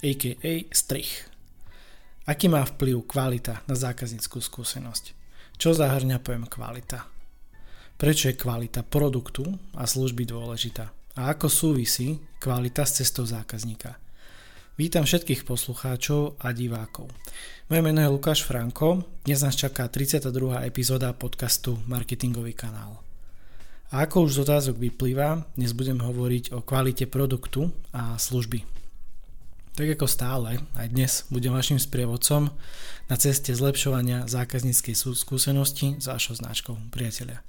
a.k.a. strich. Aký má vplyv kvalita na zákazníckú skúsenosť? Čo zahrňa pojem kvalita? Prečo je kvalita produktu a služby dôležitá? A ako súvisí kvalita s cestou zákazníka? Vítam všetkých poslucháčov a divákov. Moje meno je Lukáš Franko, dnes nás čaká 32. epizóda podcastu Marketingový kanál. A ako už z otázok vyplýva, dnes budem hovoriť o kvalite produktu a služby. Tak ako stále, aj dnes budem vašim sprievodcom na ceste zlepšovania zákazníckej skúsenosti s vašou značkou priateľia.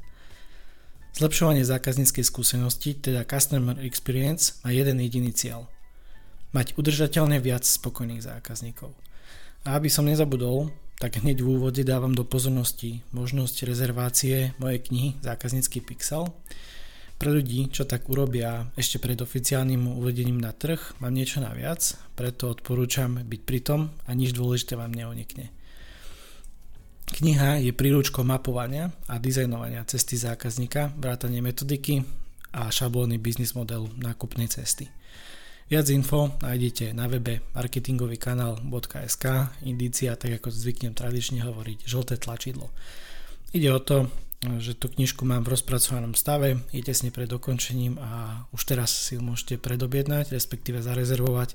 Zlepšovanie zákazníckej skúsenosti, teda Customer Experience, má jeden jediný cieľ. Mať udržateľne viac spokojných zákazníkov. A aby som nezabudol, tak hneď v úvode dávam do pozornosti možnosť rezervácie mojej knihy Zákaznícky pixel. Pre ľudí, čo tak urobia ešte pred oficiálnym uvedením na trh, mám niečo naviac, preto odporúčam byť pritom a nič dôležité vám neunikne. Kniha je príručkou mapovania a dizajnovania cesty zákazníka, vrátanie metodiky a šablóny biznis modelu nákupnej cesty. Viac info nájdete na webe marketingovýkanál.sk indícia, tak ako zvyknem tradične hovoriť, žlté tlačidlo. Ide o to, že tú knižku mám v rozpracovanom stave, je tesne pred dokončením a už teraz si ju môžete predobjednať, respektíve zarezervovať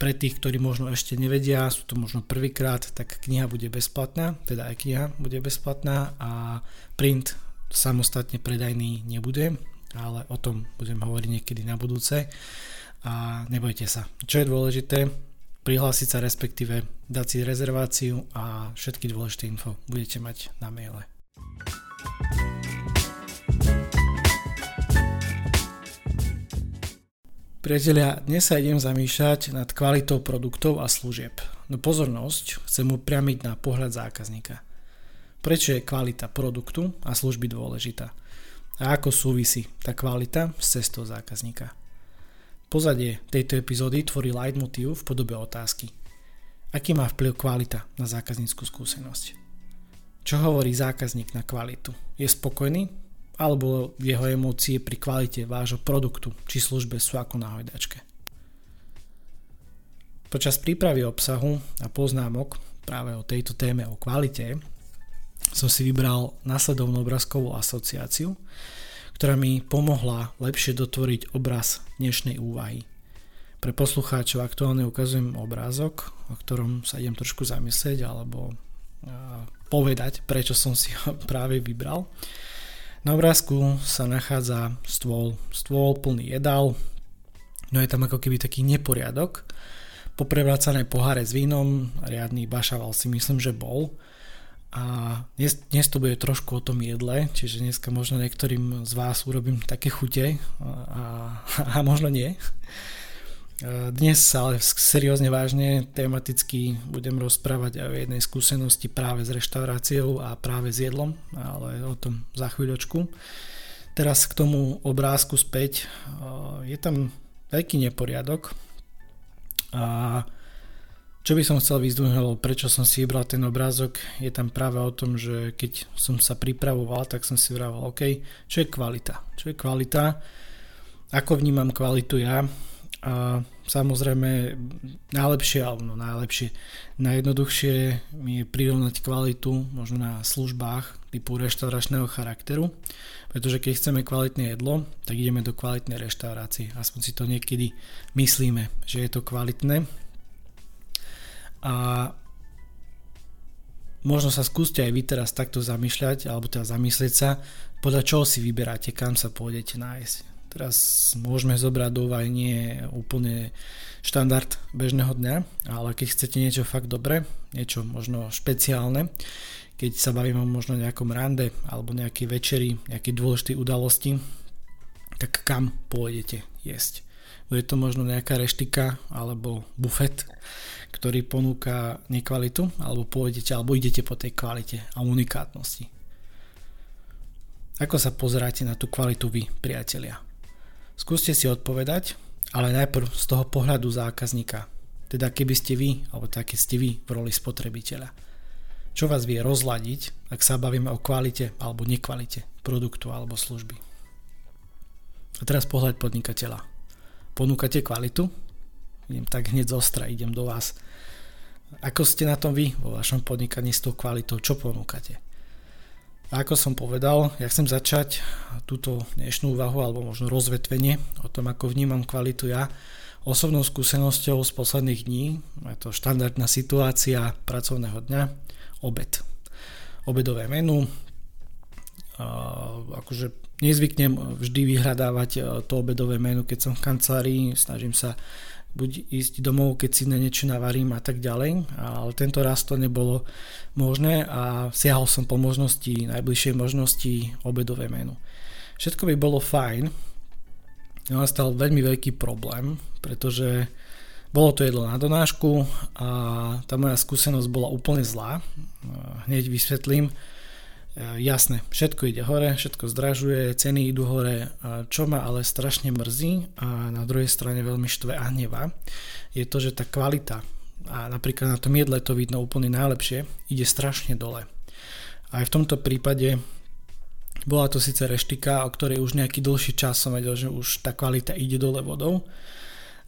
pre tých, ktorí možno ešte nevedia, sú to možno prvýkrát, tak kniha bude bezplatná, teda aj kniha bude bezplatná a print samostatne predajný nebude, ale o tom budem hovoriť niekedy na budúce a nebojte sa. Čo je dôležité, prihlásiť sa respektíve dať si rezerváciu a všetky dôležité info budete mať na maile. Priatelia, dnes sa idem zamýšľať nad kvalitou produktov a služieb. No pozornosť chcem upriamiť na pohľad zákazníka. Prečo je kvalita produktu a služby dôležitá? A ako súvisí tá kvalita s cestou zákazníka? Pozadie tejto epizódy tvorí leitmotiv v podobe otázky. Aký má vplyv kvalita na zákazníckú skúsenosť? Čo hovorí zákazník na kvalitu? Je spokojný alebo jeho emócie pri kvalite vášho produktu či službe sú ako na hojdačke. Počas prípravy obsahu a poznámok práve o tejto téme o kvalite som si vybral následovnú obrázkovú asociáciu, ktorá mi pomohla lepšie dotvoriť obraz dnešnej úvahy. Pre poslucháčov aktuálne ukazujem obrázok, o ktorom sa idem trošku zamyslieť alebo povedať, prečo som si ho práve vybral. Na obrázku sa nachádza stôl, stôl plný jedál, no je tam ako keby taký neporiadok, poprevracané poháre s vínom, riadný bašaval si myslím, že bol. A dnes, dnes to bude trošku o tom jedle, čiže dneska možno niektorým z vás urobím také chute a, a možno nie. Dnes sa ale seriózne vážne tematicky budem rozprávať aj o jednej skúsenosti práve s reštauráciou a práve s jedlom, ale o tom za chvíľočku. Teraz k tomu obrázku späť. Je tam veľký neporiadok a čo by som chcel vyzdvihnúť, prečo som si vybral ten obrázok, je tam práve o tom, že keď som sa pripravoval, tak som si vraval, OK, čo je kvalita? Čo je kvalita? Ako vnímam kvalitu ja? A samozrejme najlepšie, alebo no najlepšie, najjednoduchšie mi je prirovnať kvalitu možno na službách typu reštauračného charakteru, pretože keď chceme kvalitné jedlo, tak ideme do kvalitnej reštaurácie. Aspoň si to niekedy myslíme, že je to kvalitné. A možno sa skúste aj vy teraz takto zamýšľať, alebo teda zamyslieť sa, podľa čoho si vyberáte, kam sa pôjdete nájsť Teraz môžeme zobrať do úvahy nie úplne štandard bežného dňa, ale keď chcete niečo fakt dobre, niečo možno špeciálne, keď sa bavíme o možno nejakom rande alebo nejakej večeri, nejakej dôležitej udalosti, tak kam pôjdete jesť. Bude to možno nejaká reštika alebo bufet, ktorý ponúka nekvalitu, alebo pôjdete, alebo idete po tej kvalite a unikátnosti. Ako sa pozeráte na tú kvalitu vy, priatelia? Skúste si odpovedať, ale najprv z toho pohľadu zákazníka. Teda keby ste vy, alebo také ste vy v roli spotrebiteľa. Čo vás vie rozladiť, ak sa bavíme o kvalite alebo nekvalite produktu alebo služby. A teraz pohľad podnikateľa. Ponúkate kvalitu? idem tak hneď zostra, idem do vás. Ako ste na tom vy vo vašom podnikaní s tou kvalitou, čo ponúkate? Ako som povedal, ja chcem začať túto dnešnú úvahu alebo možno rozvetvenie o tom, ako vnímam kvalitu ja osobnou skúsenosťou z posledných dní. Je to štandardná situácia pracovného dňa, obed. Obedové menu. Akože nezvyknem vždy vyhľadávať to obedové menu, keď som v kancelárii, snažím sa buď ísť domov, keď si na niečo navarím a tak ďalej, ale tento raz to nebolo možné a siahol som po možnosti, najbližšej možnosti obedové menu. Všetko by bolo fajn, ale nastal veľmi veľký problém, pretože bolo to jedlo na donášku a tá moja skúsenosť bola úplne zlá. Hneď vysvetlím. E, jasné, všetko ide hore, všetko zdražuje, ceny idú hore, čo ma ale strašne mrzí a na druhej strane veľmi štve a hneva, je to, že tá kvalita, a napríklad na tom jedle to vidno úplne najlepšie, ide strašne dole. Aj v tomto prípade bola to síce reštika, o ktorej už nejaký dlhší čas som vedel, že už tá kvalita ide dole vodou,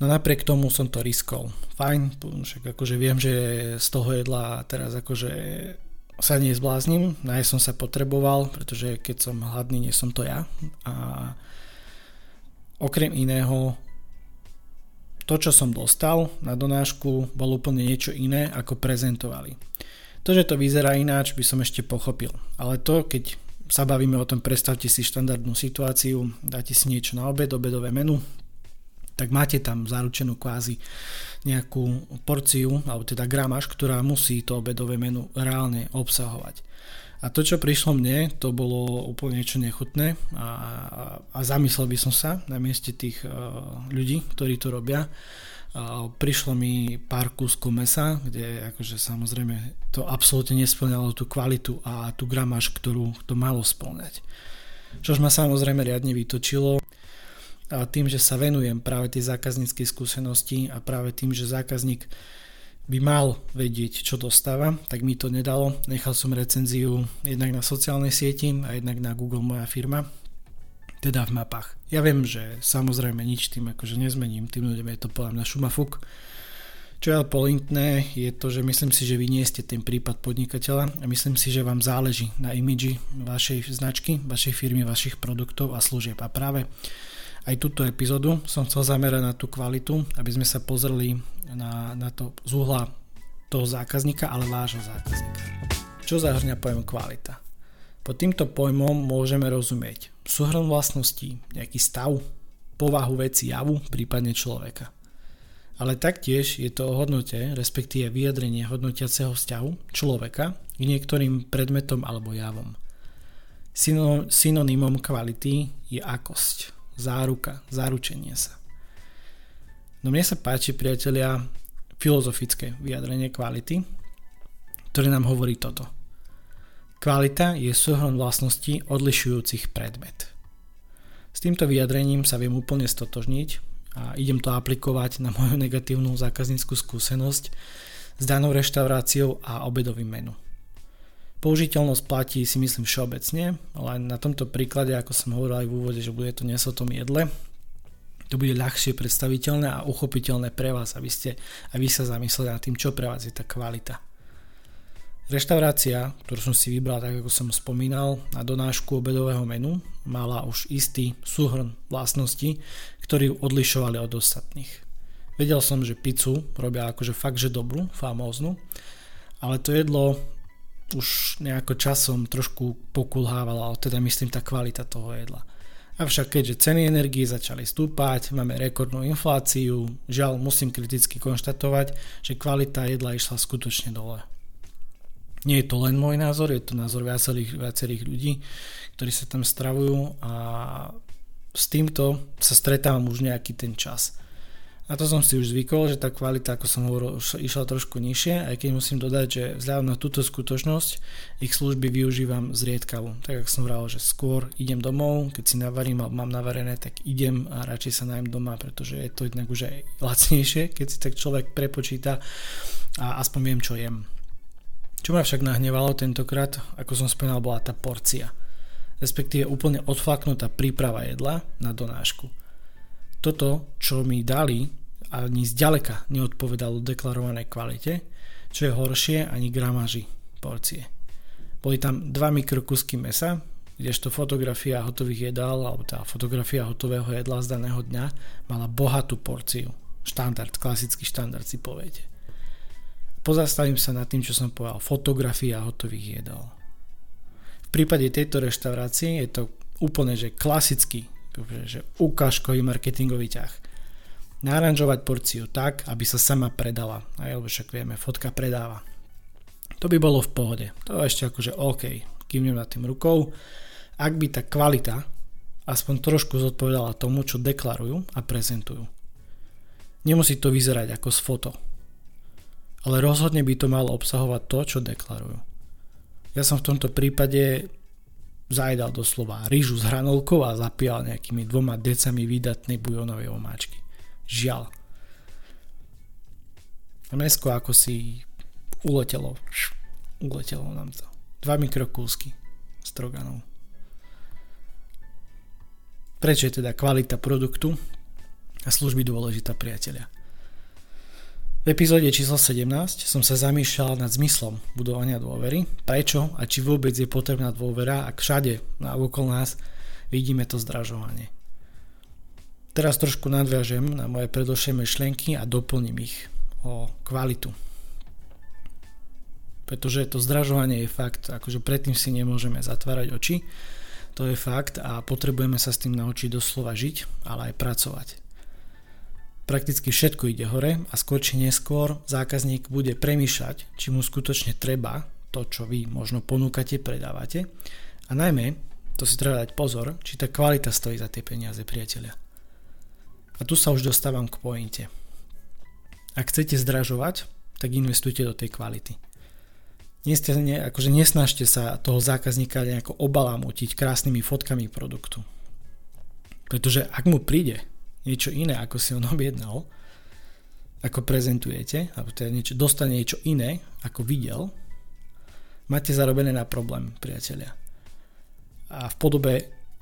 No napriek tomu som to riskol. Fajn, však akože viem, že z toho jedla teraz akože sa nezbláznim, na som sa potreboval, pretože keď som hladný, nie som to ja. A okrem iného, to, čo som dostal na donášku, bolo úplne niečo iné, ako prezentovali. To, že to vyzerá ináč, by som ešte pochopil. Ale to, keď sa bavíme o tom, predstavte si štandardnú situáciu, dáte si niečo na obed, obedové menu, tak máte tam zaručenú kvázi nejakú porciu, alebo teda gramáž, ktorá musí to obedové menu reálne obsahovať. A to, čo prišlo mne, to bolo úplne niečo nechutné a, a, zamyslel by som sa na mieste tých uh, ľudí, ktorí to robia. Uh, prišlo mi pár kúskov mesa, kde akože samozrejme to absolútne nesplňalo tú kvalitu a tú gramáž, ktorú to malo splňať. Čož ma samozrejme riadne vytočilo tým, že sa venujem práve tej zákazníckej skúsenosti a práve tým, že zákazník by mal vedieť, čo dostáva, tak mi to nedalo. Nechal som recenziu jednak na sociálnej sieti a jednak na Google Moja firma, teda v mapách. Ja viem, že samozrejme nič tým akože nezmením, tým ľuďom je to podľa mňa šumafuk. Čo je polintné je to, že myslím si, že vy nie ste ten prípad podnikateľa a myslím si, že vám záleží na imidži vašej značky, vašej firmy, vašich produktov a služieb. A práve aj túto epizódu som chcel zamerať na tú kvalitu, aby sme sa pozreli na, na to z uhla toho zákazníka, ale vášho zákazníka. Čo zahrňa pojem kvalita? Pod týmto pojmom môžeme rozumieť súhrn vlastností, nejaký stav, povahu veci, javu, prípadne človeka. Ale taktiež je to o hodnote, respektíve vyjadrenie hodnotiaceho vzťahu človeka k niektorým predmetom alebo javom. Synonymom kvality je akosť, záruka, zaručenie sa. No mne sa páči, priatelia, filozofické vyjadrenie kvality, ktoré nám hovorí toto. Kvalita je súhrn vlastností odlišujúcich predmet. S týmto vyjadrením sa viem úplne stotožniť a idem to aplikovať na moju negatívnu zákazníckú skúsenosť s danou reštauráciou a obedovým menu. Použiteľnosť platí si myslím všeobecne, len na tomto príklade, ako som hovoril aj v úvode, že bude to dnes o tom jedle, to bude ľahšie predstaviteľné a uchopiteľné pre vás, aby ste aj vy sa zamysleli nad tým, čo pre vás je tá kvalita. Reštaurácia, ktorú som si vybral, tak ako som spomínal, na donášku obedového menu mala už istý súhrn vlastností, ktorí ju odlišovali od ostatných. Vedel som, že pizzu robia akože fakt, že dobrú, famóznu, ale to jedlo už nejako časom trošku pokulhávala, teda myslím tá kvalita toho jedla. Avšak keďže ceny energii začali stúpať, máme rekordnú infláciu, žiaľ musím kriticky konštatovať, že kvalita jedla išla skutočne dole. Nie je to len môj názor, je to názor viacerých, viacerých ľudí, ktorí sa tam stravujú a s týmto sa stretávam už nejaký ten čas. A to som si už zvykol, že tá kvalita, ako som hovoril, išla trošku nižšie, aj keď musím dodať, že vzhľadom na túto skutočnosť ich služby využívam zriedkavo. Tak ako som hovoril, že skôr idem domov, keď si navarím a mám navarené, tak idem a radšej sa najem doma, pretože je to jednak už aj lacnejšie, keď si tak človek prepočíta a aspoň viem, čo jem. Čo ma však nahnevalo tentokrát, ako som spomínal, bola tá porcia. Respektíve úplne odflaknutá príprava jedla na donášku. Toto, čo mi dali, ani zďaleka neodpovedalo deklarovanej kvalite, čo je horšie ani gramáži porcie. Boli tam 2 mikrokusky mesa, kdežto fotografia hotových jedál, alebo tá fotografia hotového jedla z daného dňa mala bohatú porciu. Štandard, klasický štandard si poviete. Pozastavím sa nad tým, čo som povedal. Fotografia hotových jedál. V prípade tejto reštaurácie je to úplne že klasický, že ukážkový marketingový ťah. Naranžovať porciu tak, aby sa sama predala. Aj, lebo však vieme, fotka predáva. To by bolo v pohode. To je ešte akože OK, kývnem nad tým rukou. Ak by tá kvalita aspoň trošku zodpovedala tomu, čo deklarujú a prezentujú. Nemusí to vyzerať ako z foto, ale rozhodne by to malo obsahovať to, čo deklarujú. Ja som v tomto prípade zajedal doslova rýžu s hranolkou a zapíjal nejakými dvoma decami výdatnej bujonovej omáčky. Žiaľ. Mesko ako si uletelo. Uletelo nám to. Dva mikrokúsky stroganov. Prečo je teda kvalita produktu a služby dôležitá priateľia? V epizóde číslo 17 som sa zamýšľal nad zmyslom budovania dôvery, prečo a či vôbec je potrebná dôvera, ak všade na okolo nás vidíme to zdražovanie. Teraz trošku nadviažem na moje predošlé myšlienky a doplním ich o kvalitu pretože to zdražovanie je fakt, akože predtým si nemôžeme zatvárať oči, to je fakt a potrebujeme sa s tým naučiť doslova žiť, ale aj pracovať. Prakticky všetko ide hore a skôr či neskôr zákazník bude premýšľať, či mu skutočne treba to, čo vy možno ponúkate, predávate a najmä, to si treba dať pozor, či tá kvalita stojí za tie peniaze priateľia. A tu sa už dostávam k pointe. Ak chcete zdražovať, tak investujte do tej kvality Neste, ne, akože nesnažte sa toho zákazníka nejako obalamutiť krásnymi fotkami produktu. Pretože ak mu príde niečo iné, ako si on objednal, ako prezentujete, alebo teda niečo, dostane niečo iné, ako videl, máte zarobené na problém, priatelia. A v podobe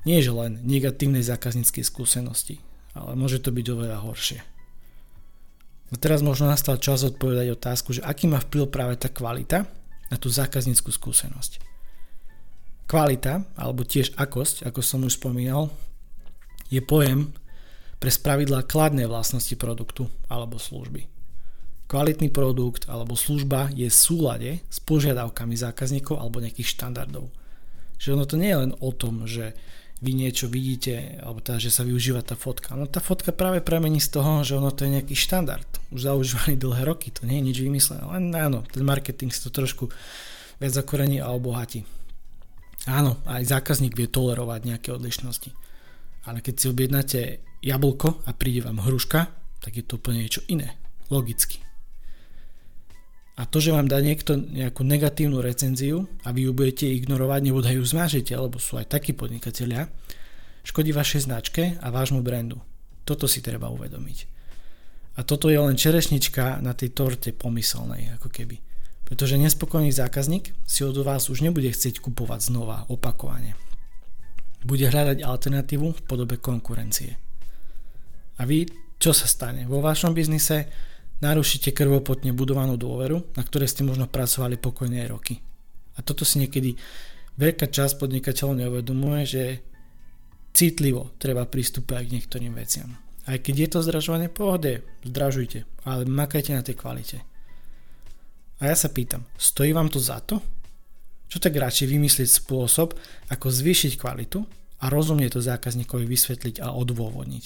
nie že len negatívnej zákazníckej skúsenosti, ale môže to byť oveľa horšie. No teraz možno nastal čas odpovedať otázku, že aký má vplyv práve tá kvalita, na tú zákazníckú skúsenosť. Kvalita, alebo tiež akosť, ako som už spomínal, je pojem pre spravidla kladné vlastnosti produktu alebo služby. Kvalitný produkt alebo služba je v súlade s požiadavkami zákazníkov alebo nejakých štandardov. Že ono to nie je len o tom, že vy niečo vidíte, alebo teda, že sa využíva tá fotka. No tá fotka práve pramení z toho, že ono to je nejaký štandard. Už zaužívaný dlhé roky, to nie je nič vymyslené. Len áno, ten marketing si to trošku viac zakorení a obohatí. Áno, aj zákazník vie tolerovať nejaké odlišnosti. Ale keď si objednáte jablko a príde vám hruška, tak je to úplne niečo iné. Logicky. A to, že vám dá niekto nejakú negatívnu recenziu a vy ju budete ignorovať, nebo ju zmážete, lebo sú aj takí podnikatelia, škodí vašej značke a vášmu brandu. Toto si treba uvedomiť. A toto je len čerešnička na tej torte pomyselnej, ako keby. Pretože nespokojný zákazník si od vás už nebude chcieť kupovať znova, opakovane. Bude hľadať alternatívu v podobe konkurencie. A vy, čo sa stane? Vo vašom biznise narušíte krvopotne budovanú dôveru, na ktorej ste možno pracovali pokojné roky. A toto si niekedy veľká časť podnikateľov neuvedomuje, že citlivo treba pristúpať k niektorým veciam. Aj keď je to zdražovanie, pohode, zdražujte, ale makajte na tej kvalite. A ja sa pýtam, stojí vám to za to? Čo tak radšej vymyslieť spôsob, ako zvýšiť kvalitu a rozumne to zákazníkovi vysvetliť a odôvodniť.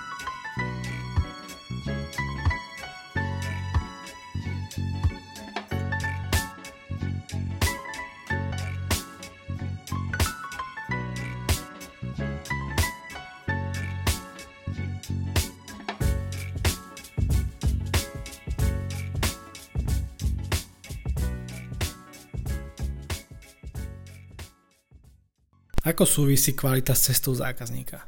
Ako súvisí kvalita s cestou zákazníka?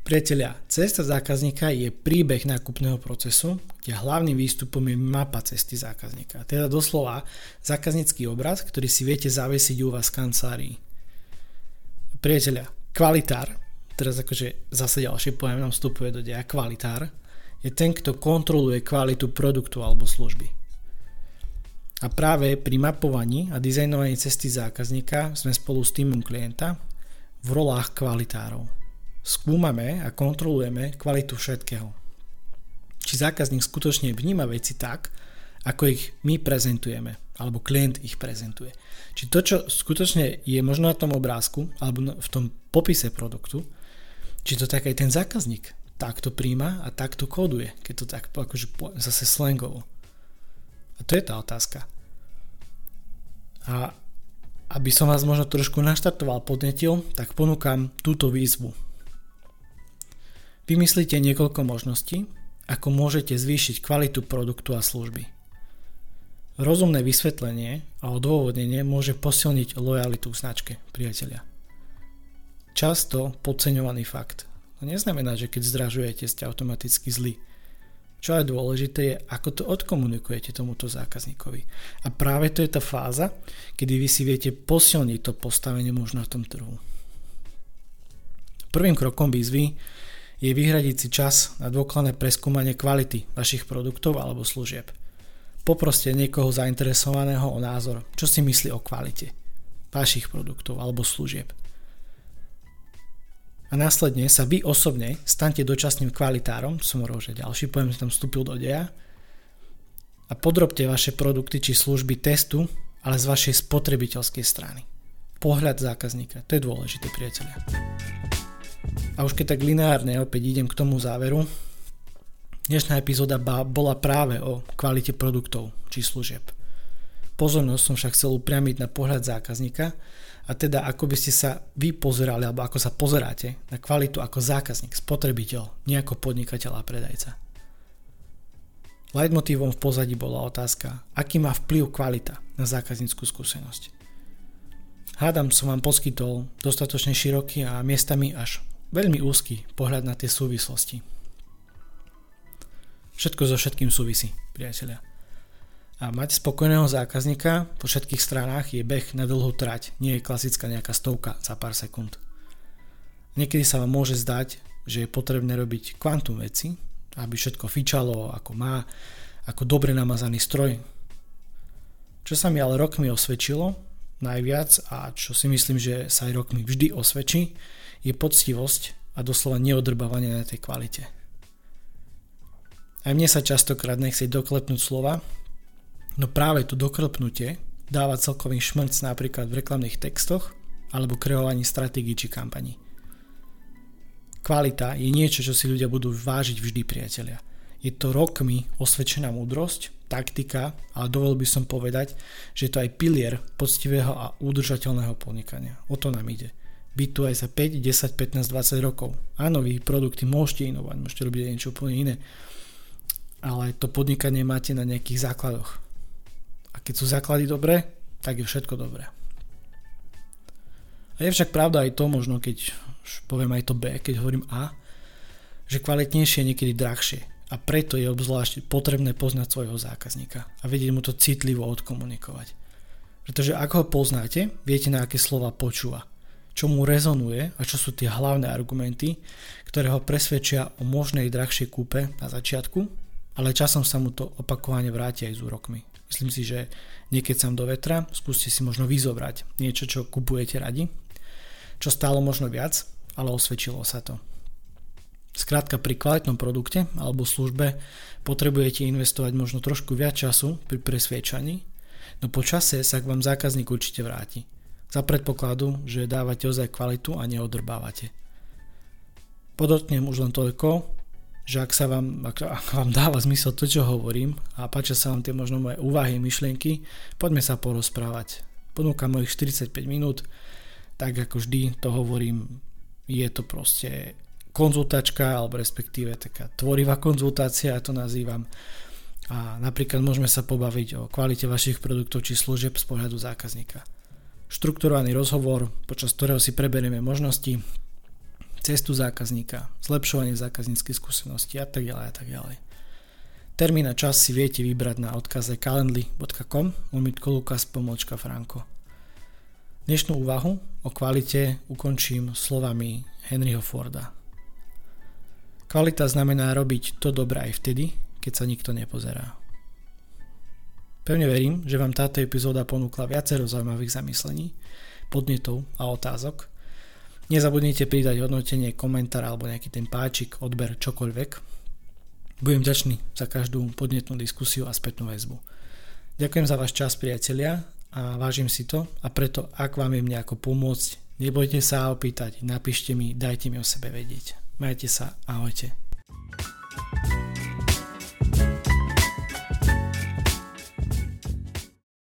Priatelia, cesta zákazníka je príbeh nákupného procesu, kde hlavným výstupom je mapa cesty zákazníka. Teda doslova zákaznícky obraz, ktorý si viete zavesiť u vás v kancelárii. Priatelia, kvalitár teraz akože zase ďalší pojem nám vstupuje do deja, kvalitár, je ten, kto kontroluje kvalitu produktu alebo služby. A práve pri mapovaní a dizajnovaní cesty zákazníka sme spolu s týmom klienta v rolách kvalitárov. Skúmame a kontrolujeme kvalitu všetkého. Či zákazník skutočne vníma veci tak, ako ich my prezentujeme, alebo klient ich prezentuje. Či to, čo skutočne je možno na tom obrázku, alebo v tom popise produktu, či to tak aj ten zákazník takto príjma a takto kóduje, keď to tak akože zase slangovo. A to je tá otázka. A aby som vás možno trošku naštartoval, podnetil, tak ponúkam túto výzvu. Vymyslite niekoľko možností, ako môžete zvýšiť kvalitu produktu a služby. Rozumné vysvetlenie a odôvodnenie môže posilniť lojalitu k značke, priatelia. Často podceňovaný fakt. To neznamená, že keď zdražujete, ste automaticky zlí. Čo je dôležité je, ako to odkomunikujete tomuto zákazníkovi. A práve to je tá fáza, kedy vy si viete posilniť to postavenie možno na tom trhu. Prvým krokom výzvy je vyhradiť si čas na dôkladné preskúmanie kvality vašich produktov alebo služieb. Poproste niekoho zainteresovaného o názor, čo si myslí o kvalite vašich produktov alebo služieb a následne sa vy osobne stante dočasným kvalitárom, som hovoril, že ďalší pojem tam vstúpil do deja a podrobte vaše produkty či služby testu, ale z vašej spotrebiteľskej strany. Pohľad zákazníka, to je dôležité priateľia. A už keď tak lineárne opäť idem k tomu záveru, dnešná epizóda bola práve o kvalite produktov či služieb. Pozornosť som však chcel upriamiť na pohľad zákazníka a teda ako by ste sa vy pozerali alebo ako sa pozeráte na kvalitu ako zákazník, spotrebiteľ, nie ako podnikateľ a predajca. Leitmotívom v pozadí bola otázka, aký má vplyv kvalita na zákazníckú skúsenosť. Hádam som vám poskytol dostatočne široký a miestami až veľmi úzky pohľad na tie súvislosti. Všetko so všetkým súvisí, priatelia. A mať spokojného zákazníka po všetkých stranách je beh na dlhú trať, nie je klasická nejaká stovka za pár sekúnd. Niekedy sa vám môže zdať, že je potrebné robiť kvantum veci, aby všetko fičalo ako má, ako dobre namazaný stroj. Čo sa mi ale rokmi osvedčilo najviac a čo si myslím, že sa aj rokmi vždy osvedčí, je poctivosť a doslova neodrbávanie na tej kvalite. Aj mne sa častokrát nechce doklepnúť slova, No práve to dokrpnutie dáva celkový šmrc napríklad v reklamných textoch alebo kreovaní stratégií či kampaní. Kvalita je niečo, čo si ľudia budú vážiť vždy priatelia. Je to rokmi osvedčená múdrosť, taktika, ale dovol by som povedať, že je to aj pilier poctivého a udržateľného podnikania. O to nám ide. Byť tu aj za 5, 10, 15, 20 rokov. Áno, vy produkty môžete inovať, môžete robiť niečo úplne iné, ale to podnikanie máte na nejakých základoch a keď sú základy dobré, tak je všetko dobré. A je však pravda aj to, možno keď poviem aj to B, keď hovorím A, že kvalitnejšie je niekedy drahšie a preto je obzvlášť potrebné poznať svojho zákazníka a vedieť mu to citlivo odkomunikovať. Pretože ak ho poznáte, viete na aké slova počúva, čo mu rezonuje a čo sú tie hlavné argumenty, ktoré ho presvedčia o možnej drahšej kúpe na začiatku, ale časom sa mu to opakovane vráti aj s úrokmi. Myslím si, že niekedy sám do vetra, skúste si možno vyzobrať niečo, čo kupujete radi, čo stálo možno viac, ale osvedčilo sa to. Skrátka pri kvalitnom produkte alebo službe potrebujete investovať možno trošku viac času pri presviečaní, no po čase sa k vám zákazník určite vráti. Za predpokladu, že dávate ozaj kvalitu a neodrbávate. Podotknem už len toľko, že ak sa vám, ak, ak vám dáva zmysel to, čo hovorím a páčia sa vám tie možno moje úvahy, myšlienky, poďme sa porozprávať. Ponúkam mojich 45 minút, tak ako vždy to hovorím, je to proste konzultačka, alebo respektíve taká tvorivá konzultácia, ja to nazývam. A napríklad môžeme sa pobaviť o kvalite vašich produktov či služieb z pohľadu zákazníka. Štrukturovaný rozhovor, počas ktorého si preberieme možnosti, cestu zákazníka, zlepšovanie zákazníckej skúsenosti a tak ďalej a tak ďalej. Termín a čas si viete vybrať na odkaze calendly.com lomitko Lukas pomočka Franko. Dnešnú úvahu o kvalite ukončím slovami Henryho Forda. Kvalita znamená robiť to dobré aj vtedy, keď sa nikto nepozerá. Pevne verím, že vám táto epizóda ponúkla viacero zaujímavých zamyslení, podnetov a otázok. Nezabudnite pridať hodnotenie, komentár alebo nejaký ten páčik, odber, čokoľvek. Budem vďačný za každú podnetnú diskusiu a spätnú väzbu. Ďakujem za váš čas, priatelia, a vážim si to a preto, ak vám viem nejako pomôcť, nebojte sa opýtať, napíšte mi, dajte mi o sebe vedieť. Majte sa, ahojte.